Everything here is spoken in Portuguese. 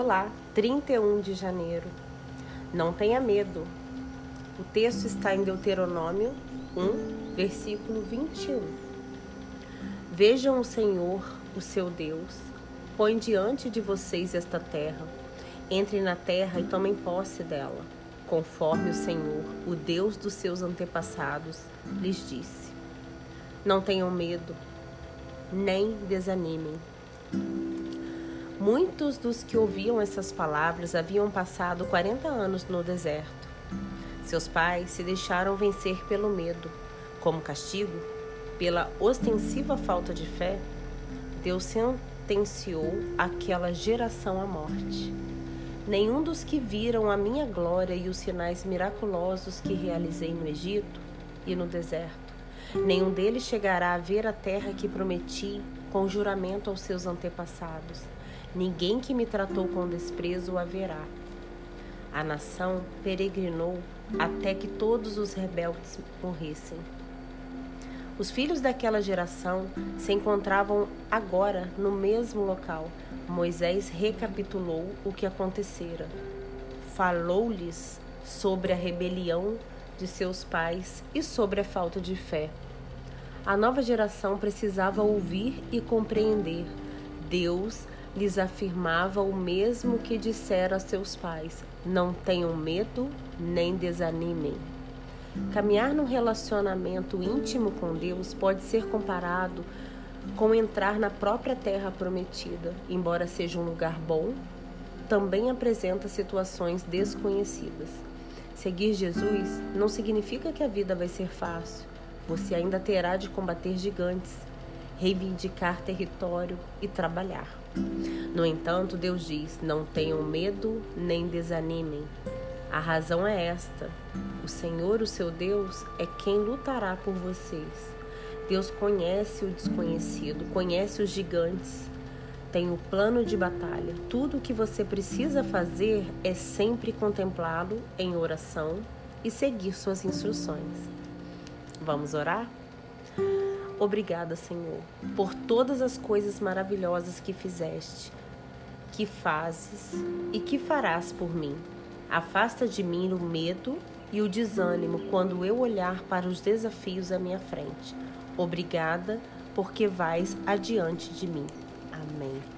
Olá, 31 de janeiro. Não tenha medo. O texto está em Deuteronômio 1, versículo 21. Vejam o Senhor, o seu Deus, põe diante de vocês esta terra. Entrem na terra e tomem posse dela, conforme o Senhor, o Deus dos seus antepassados, lhes disse. Não tenham medo, nem desanimem. Muitos dos que ouviam essas palavras haviam passado 40 anos no deserto. Seus pais se deixaram vencer pelo medo. Como castigo, pela ostensiva falta de fé, Deus sentenciou aquela geração à morte. Nenhum dos que viram a minha glória e os sinais miraculosos que realizei no Egito e no deserto, nenhum deles chegará a ver a terra que prometi com juramento aos seus antepassados Ninguém que me tratou com desprezo o haverá. A nação peregrinou até que todos os rebeldes morressem. Os filhos daquela geração se encontravam agora no mesmo local. Moisés recapitulou o que acontecera. Falou-lhes sobre a rebelião de seus pais e sobre a falta de fé. A nova geração precisava ouvir e compreender. Deus lhes afirmava o mesmo que dissera a seus pais: não tenham medo nem desanimem. Caminhar num relacionamento íntimo com Deus pode ser comparado com entrar na própria terra prometida. Embora seja um lugar bom, também apresenta situações desconhecidas. Seguir Jesus não significa que a vida vai ser fácil. Você ainda terá de combater gigantes, reivindicar território e trabalhar. No entanto, Deus diz: Não tenham medo nem desanimem. A razão é esta: o Senhor, o seu Deus, é quem lutará por vocês. Deus conhece o desconhecido, conhece os gigantes, tem o plano de batalha. Tudo o que você precisa fazer é sempre contemplá-lo em oração e seguir suas instruções. Vamos orar? Obrigada, Senhor, por todas as coisas maravilhosas que fizeste, que fazes e que farás por mim. Afasta de mim o medo e o desânimo quando eu olhar para os desafios à minha frente. Obrigada, porque vais adiante de mim. Amém.